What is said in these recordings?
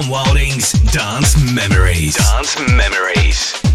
John Wilding's Dance Memories. Dance Memories.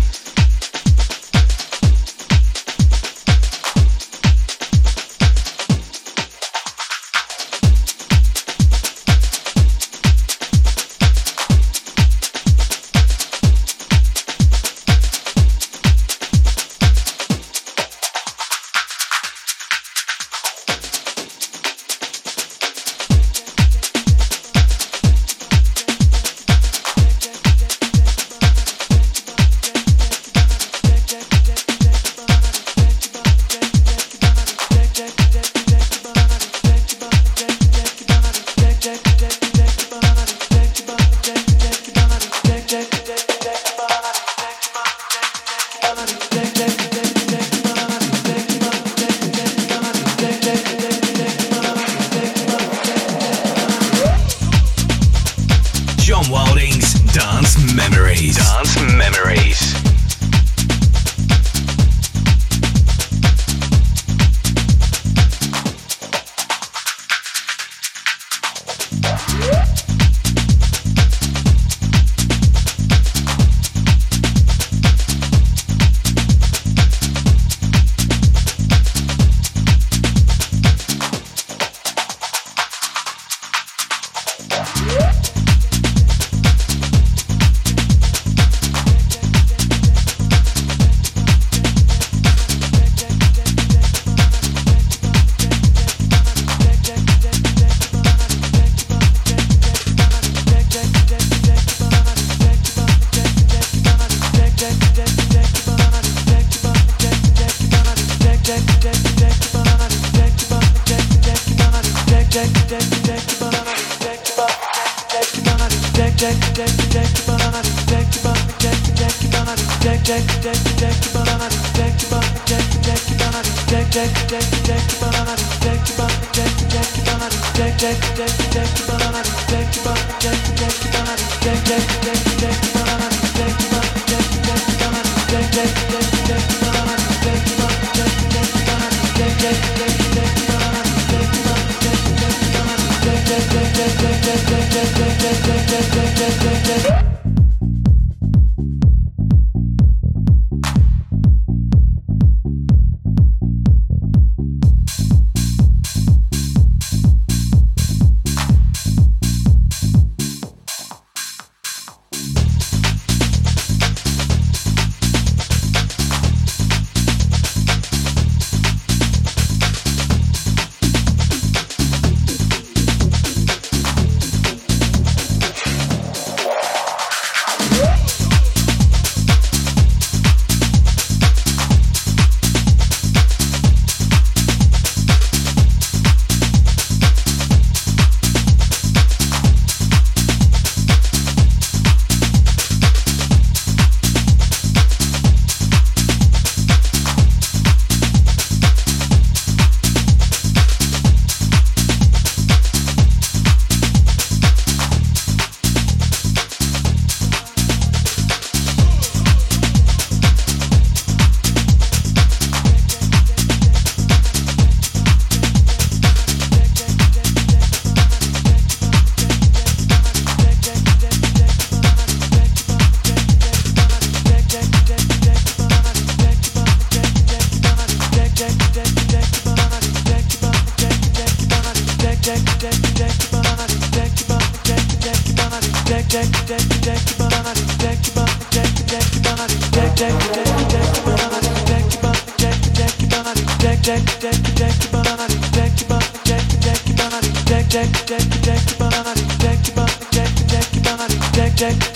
Thank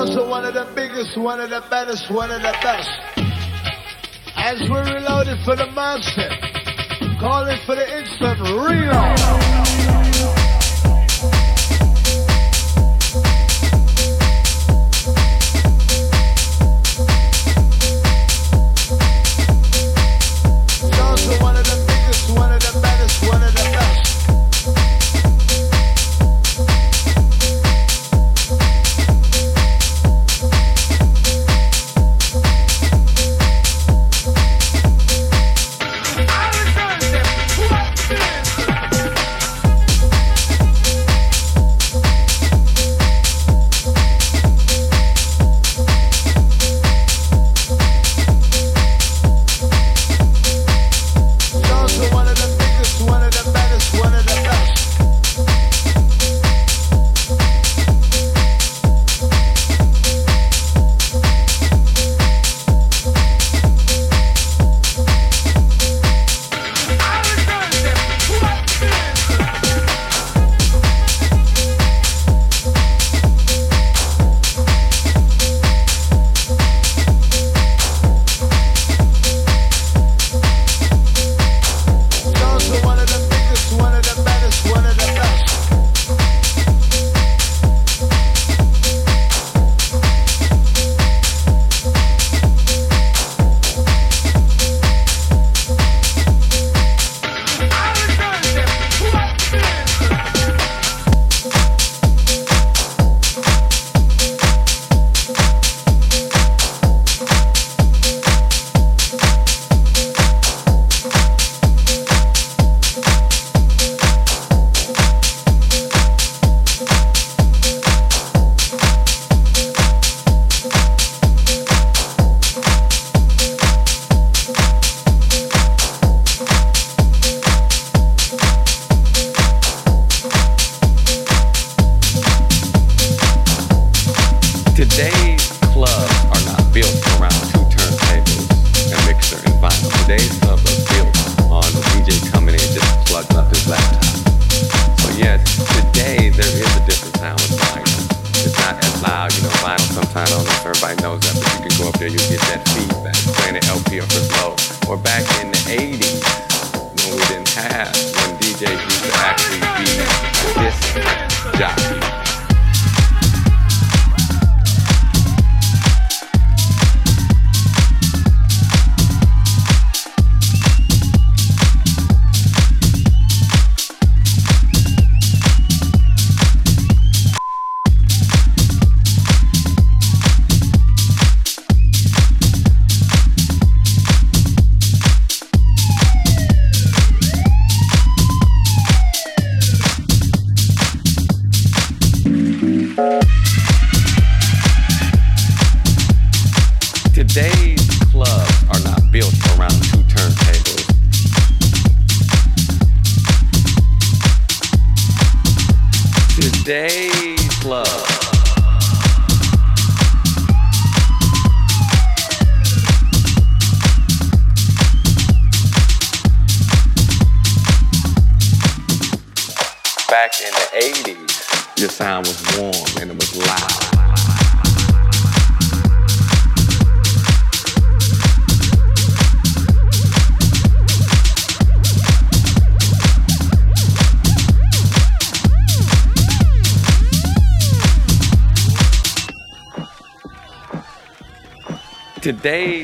also one of the biggest, one of the baddest, one of the best. As we reloaded for the monster, calling for the instant reload.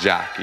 jockey.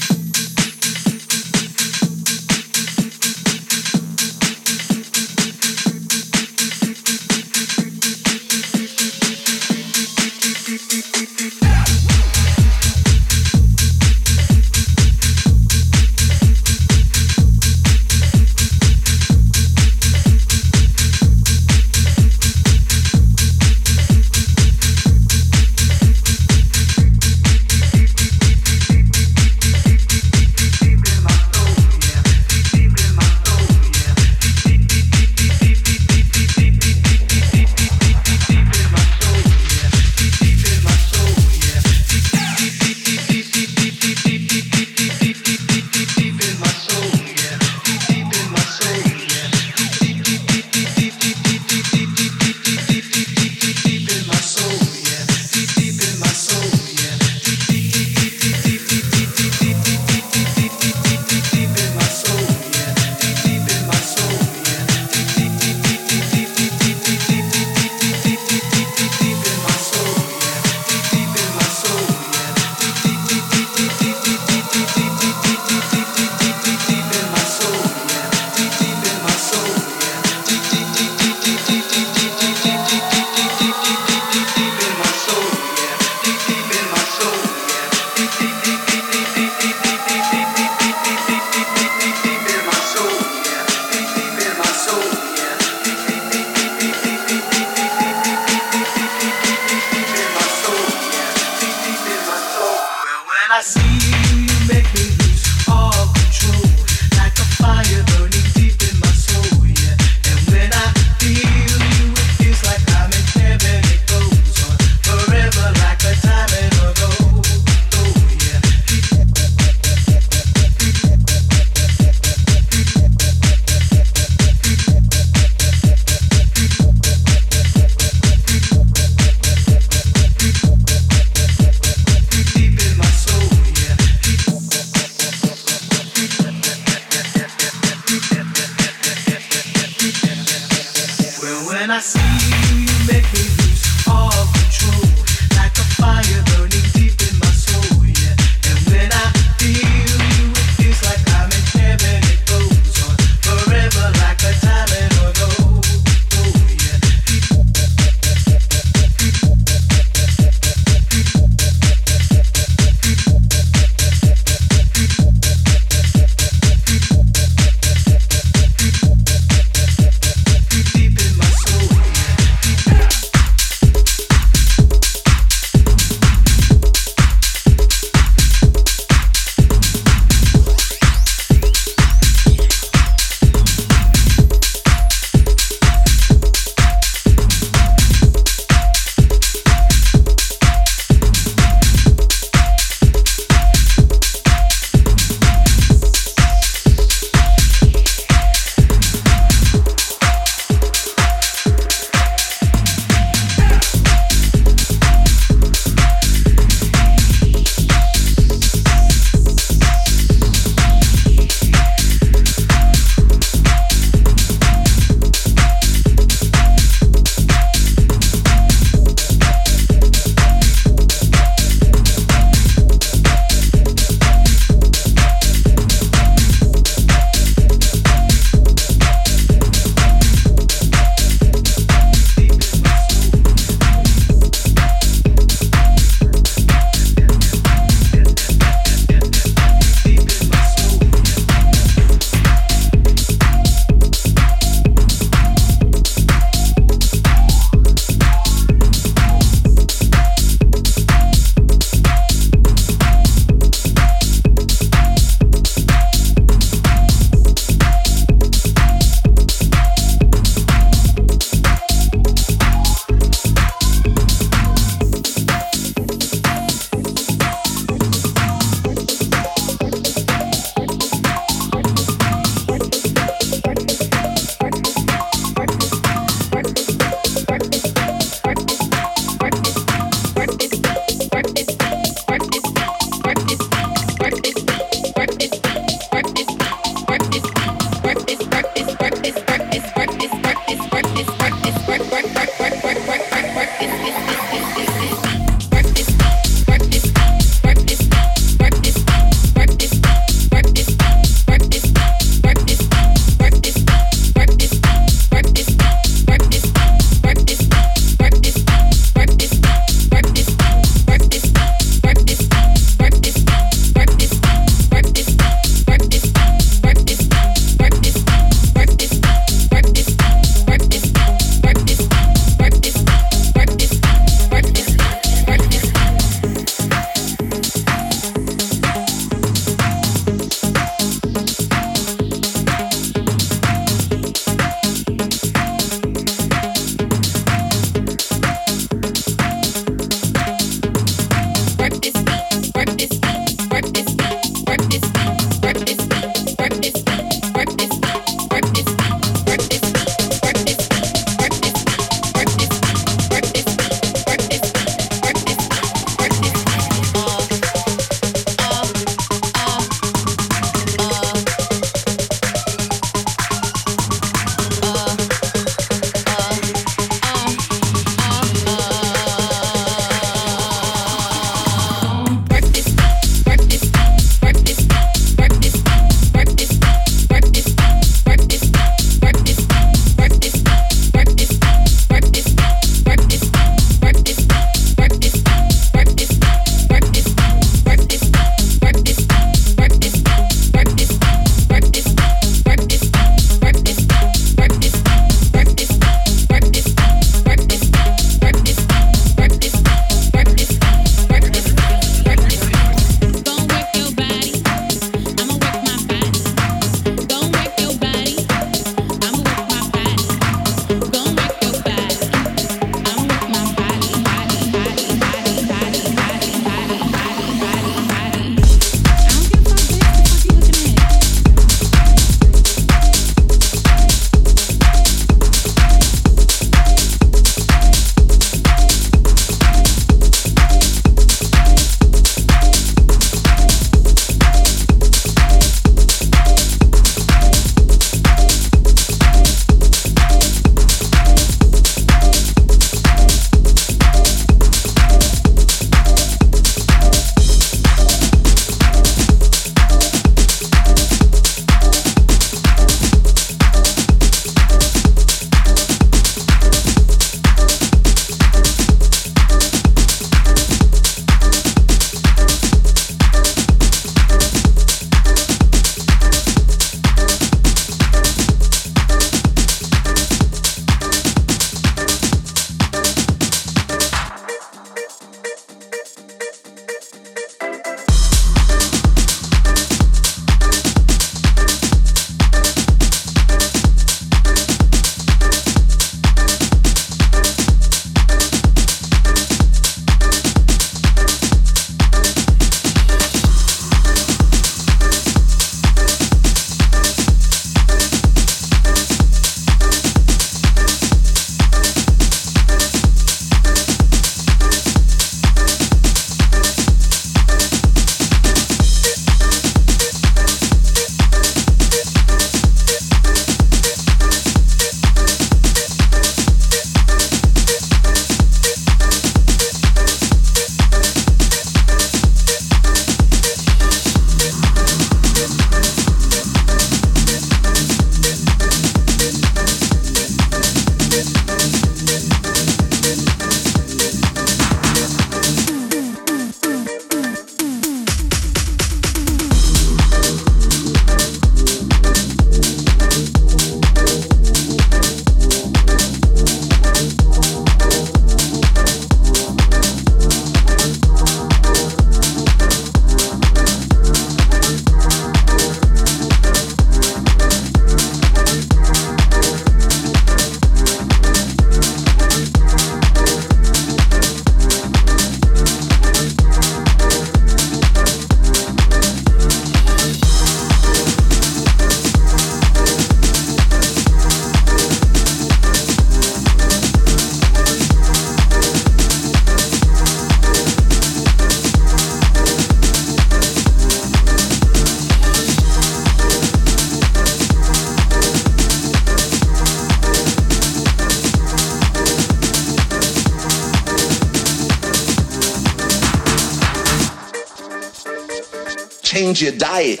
Change your diet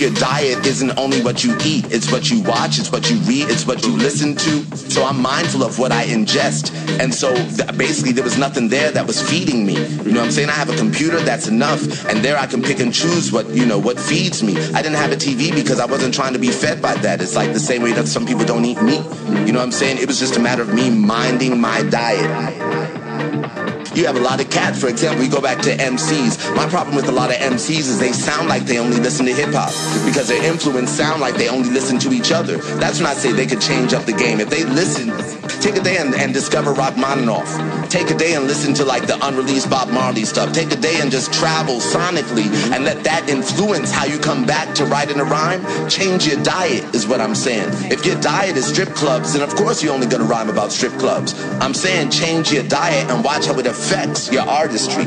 your diet isn't only what you eat, it's what you watch, it's what you read, it's what you listen to. So I'm mindful of what I ingest. And so th- basically there was nothing there that was feeding me. You know what I'm saying? I have a computer, that's enough. And there I can pick and choose what, you know, what feeds me. I didn't have a TV because I wasn't trying to be fed by that. It's like the same way that some people don't eat meat. You know what I'm saying? It was just a matter of me minding my diet. You have a lot of cats, for example, you go back to MCs. My problem with a lot of MCs is they sound like they only listen to hip hop because their influence sound like they only listen to each other. That's when I say they could change up the game. If they listen, take a day and, and discover Rachmaninoff. Take a day and listen to like the unreleased Bob Marley stuff. Take a day and just travel sonically and let that influence how you come back to writing a rhyme. Change your diet is what I'm saying. If your diet is strip clubs, then of course you're only gonna rhyme about strip clubs. I'm saying change your diet and watch how it affects your artistry.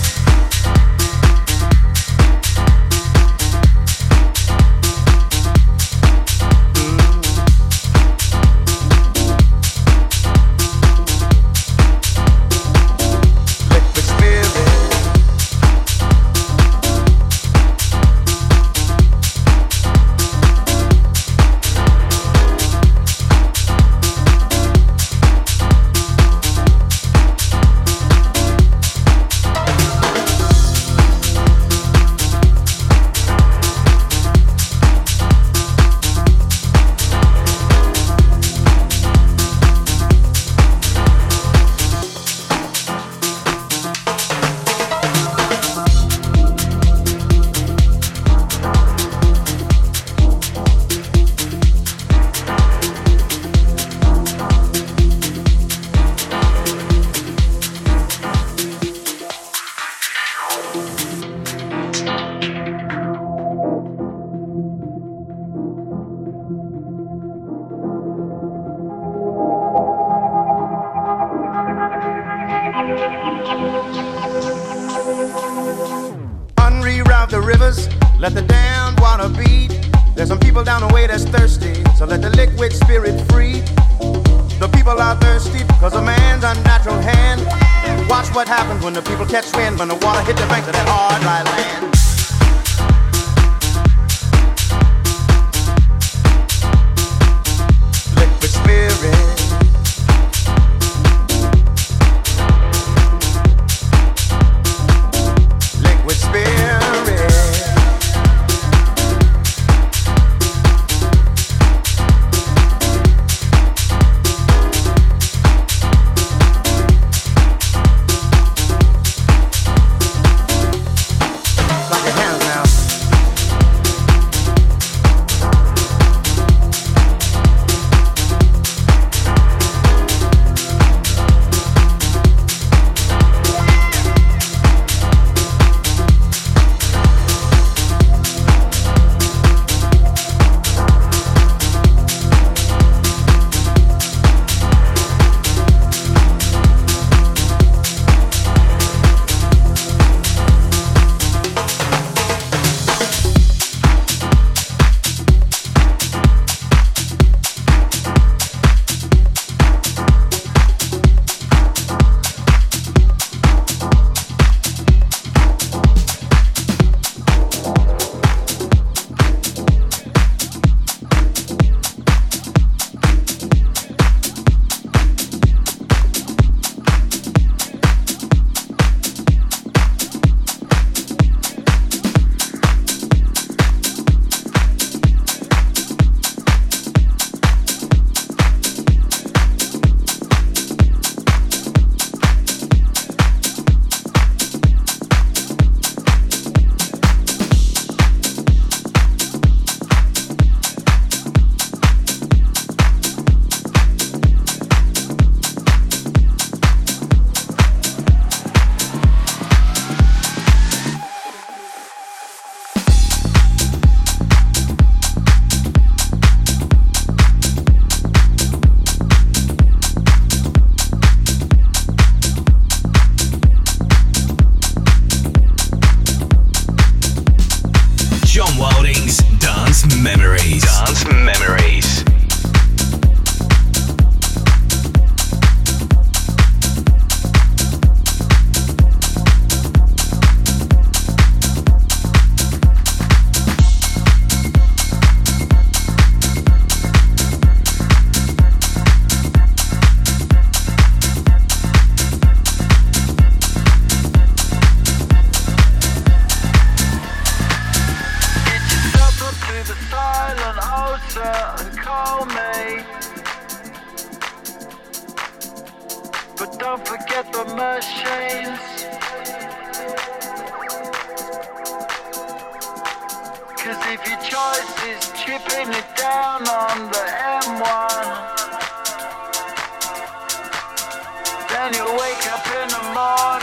the silent ocean, and call me. But don't forget the machines. Cause if your choice is chipping it down on the M1, then you wake up in the morning.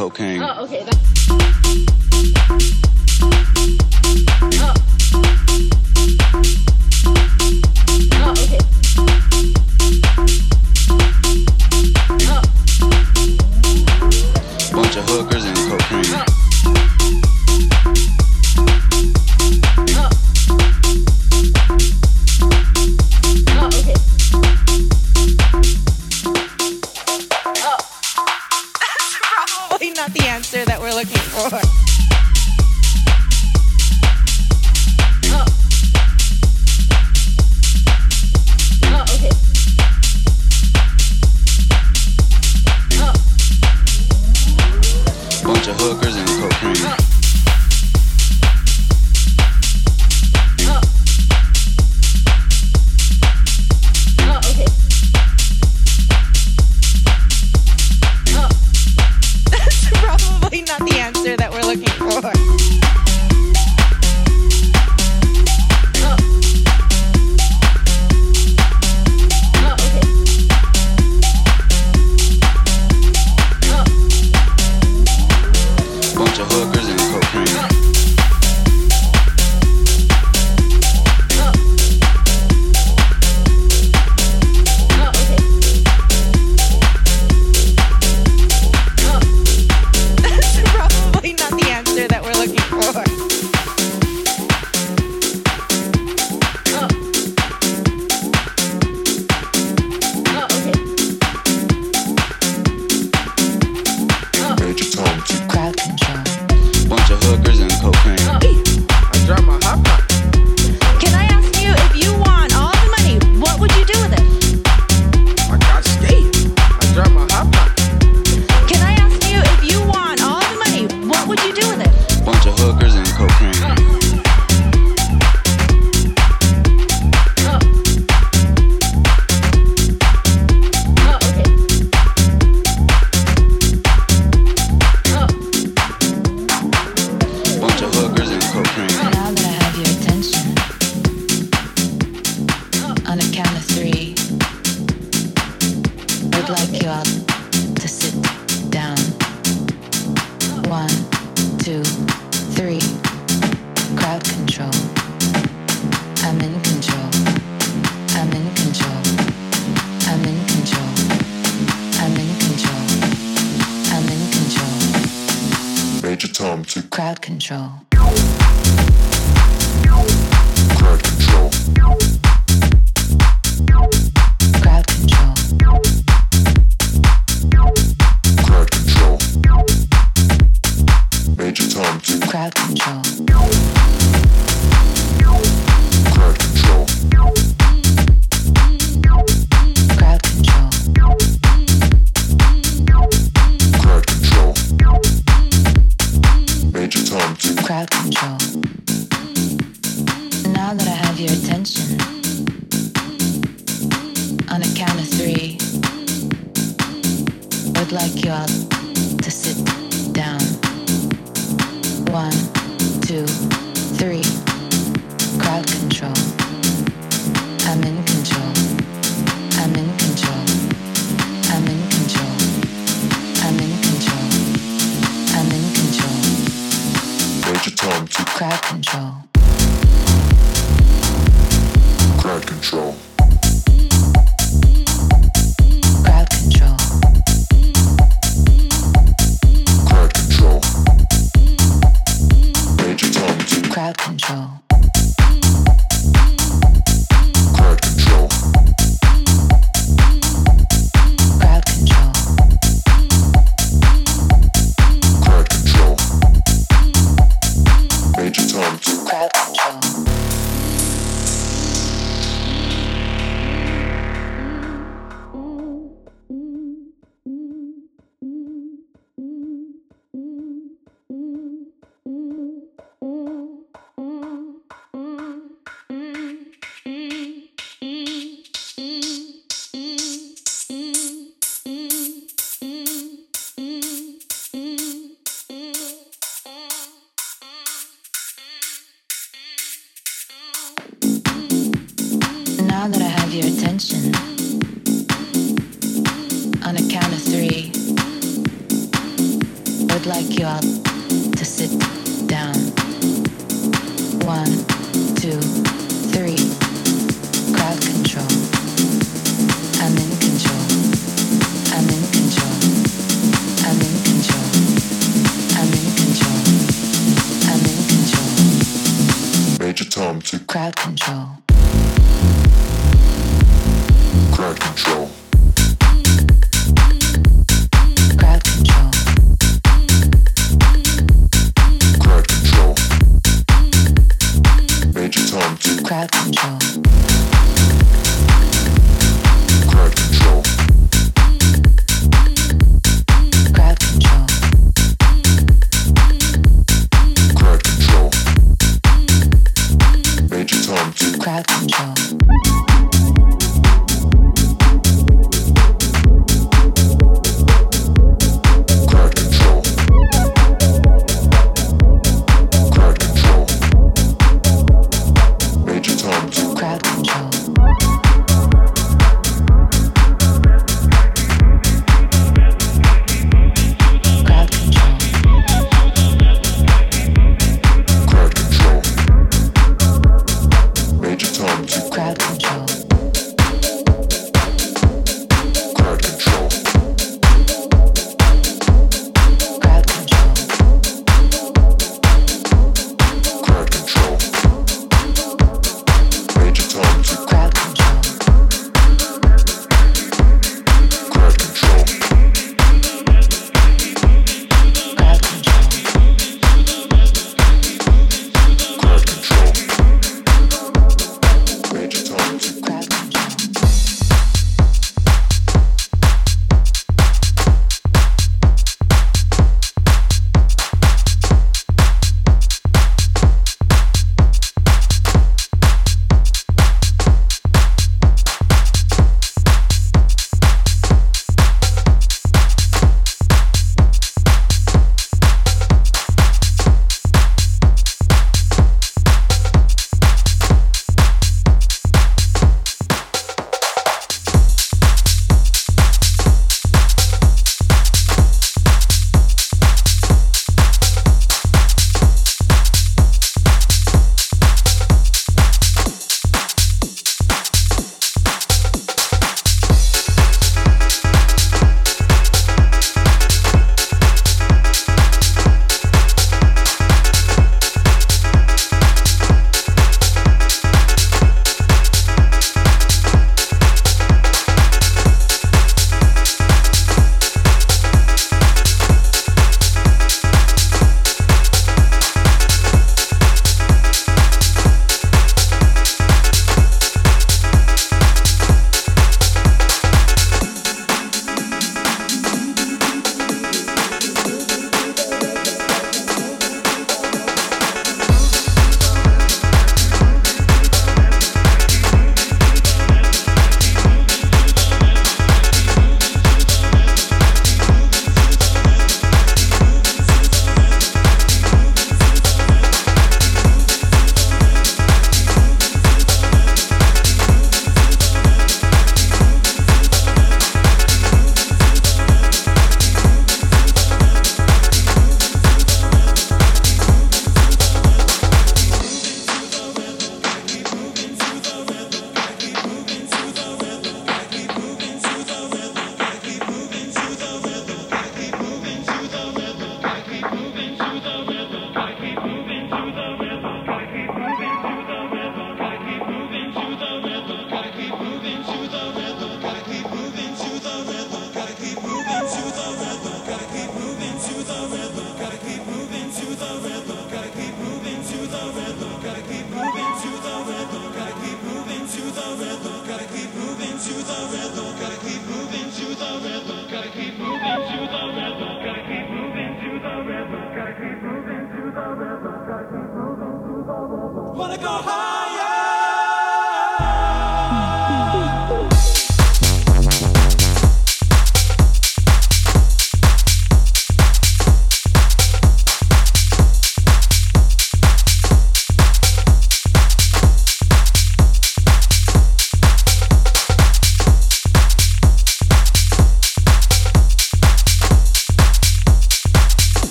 Cocaine. Oh, okay.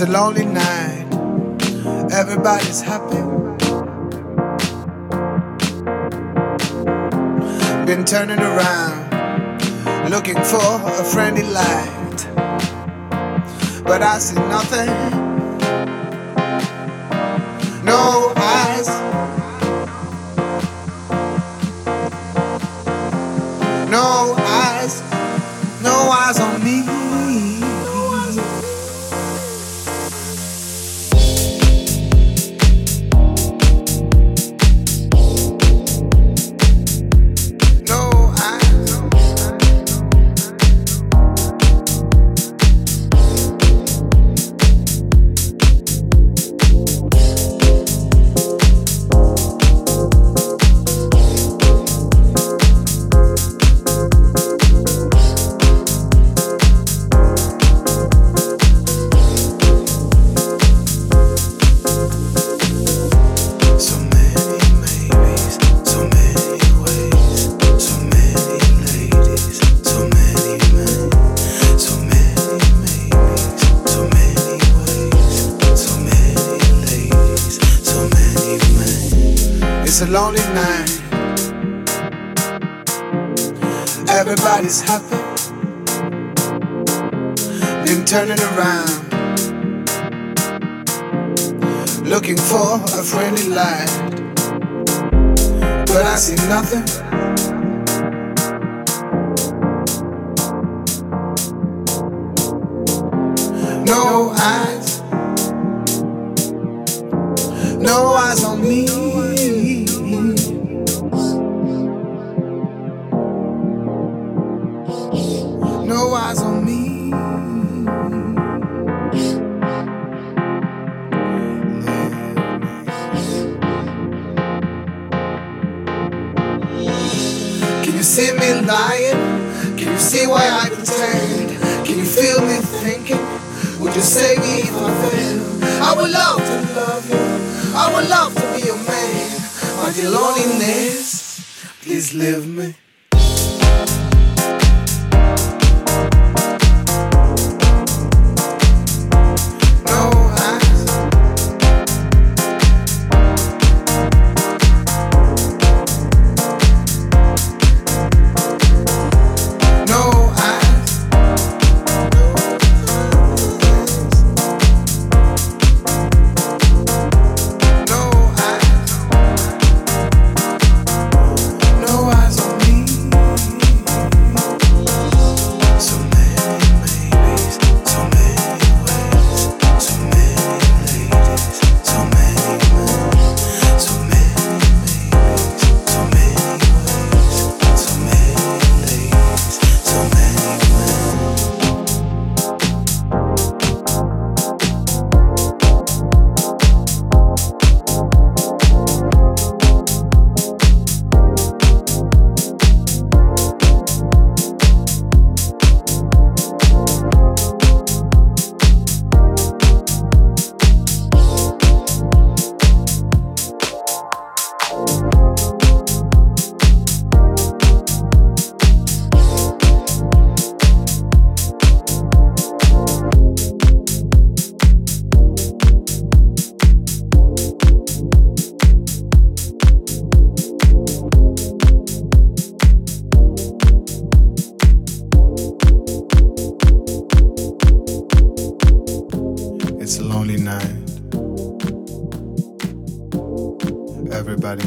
A lonely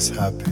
happy.